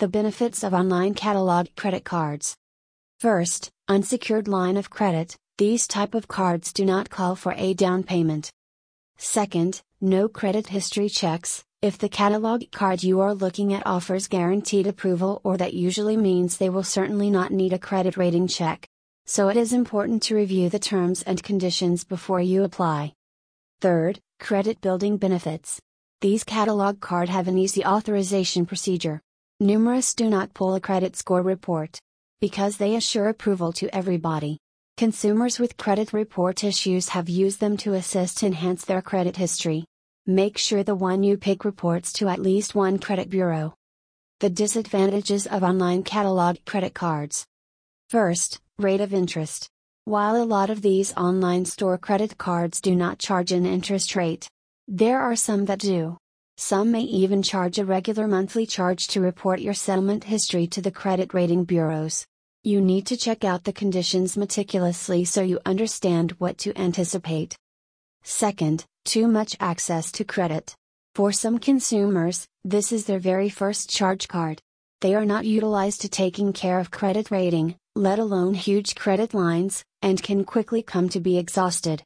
The benefits of online catalog credit cards. First, unsecured line of credit, these type of cards do not call for a down payment. Second, no credit history checks, if the catalog card you are looking at offers guaranteed approval or that usually means they will certainly not need a credit rating check. So it is important to review the terms and conditions before you apply. Third, credit building benefits. These catalog card have an easy authorization procedure. Numerous do not pull a credit score report because they assure approval to everybody. Consumers with credit report issues have used them to assist enhance their credit history. Make sure the one you pick reports to at least one credit bureau. The disadvantages of online catalog credit cards. First, rate of interest. While a lot of these online store credit cards do not charge an interest rate, there are some that do. Some may even charge a regular monthly charge to report your settlement history to the credit rating bureaus. You need to check out the conditions meticulously so you understand what to anticipate. Second, too much access to credit. For some consumers, this is their very first charge card. They are not utilized to taking care of credit rating, let alone huge credit lines, and can quickly come to be exhausted.